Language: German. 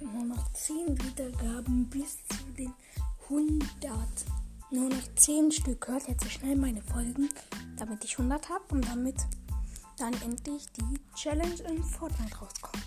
nur noch 10 Wiedergaben bis zu den 100. Nur noch 10 Stück. Hört jetzt schnell meine Folgen, damit ich 100 habe und damit dann endlich die Challenge in Fortnite rauskommt.